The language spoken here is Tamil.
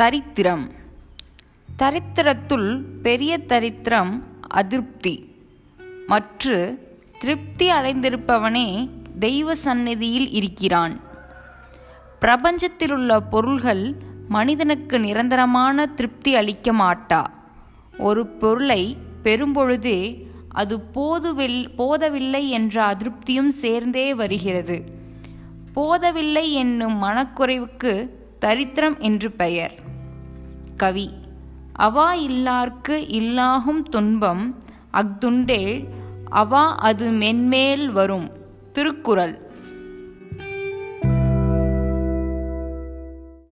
தரித்திரம். தரித்திரத்துள் பெரிய தரித்திரம் அதிருப்தி. மற்று திருப்தி அடைந்திருப்பவனே தெய்வ சந்நிதியில் இருக்கிறான். பிரபஞ்சத்திலுள்ள பொருள்கள் மனிதனுக்கு நிரந்தரமான திருப்தி அளிக்க மாட்டா. ஒரு பொருளை பெறும்பொழுதே அது போதுவில் போதவில்லை என்ற அதிருப்தியும் சேர்ந்தே வருகிறது. போதவில்லை என்னும் மனக்குறைவுக்கு தரித்திரம் என்று பெயர். கவி. அவா இல்லார்க்கு இல்லாகும் துன்பம் அஃதுண்டேல் அவா அது மென்மேல் வரும் திருக்குறள்.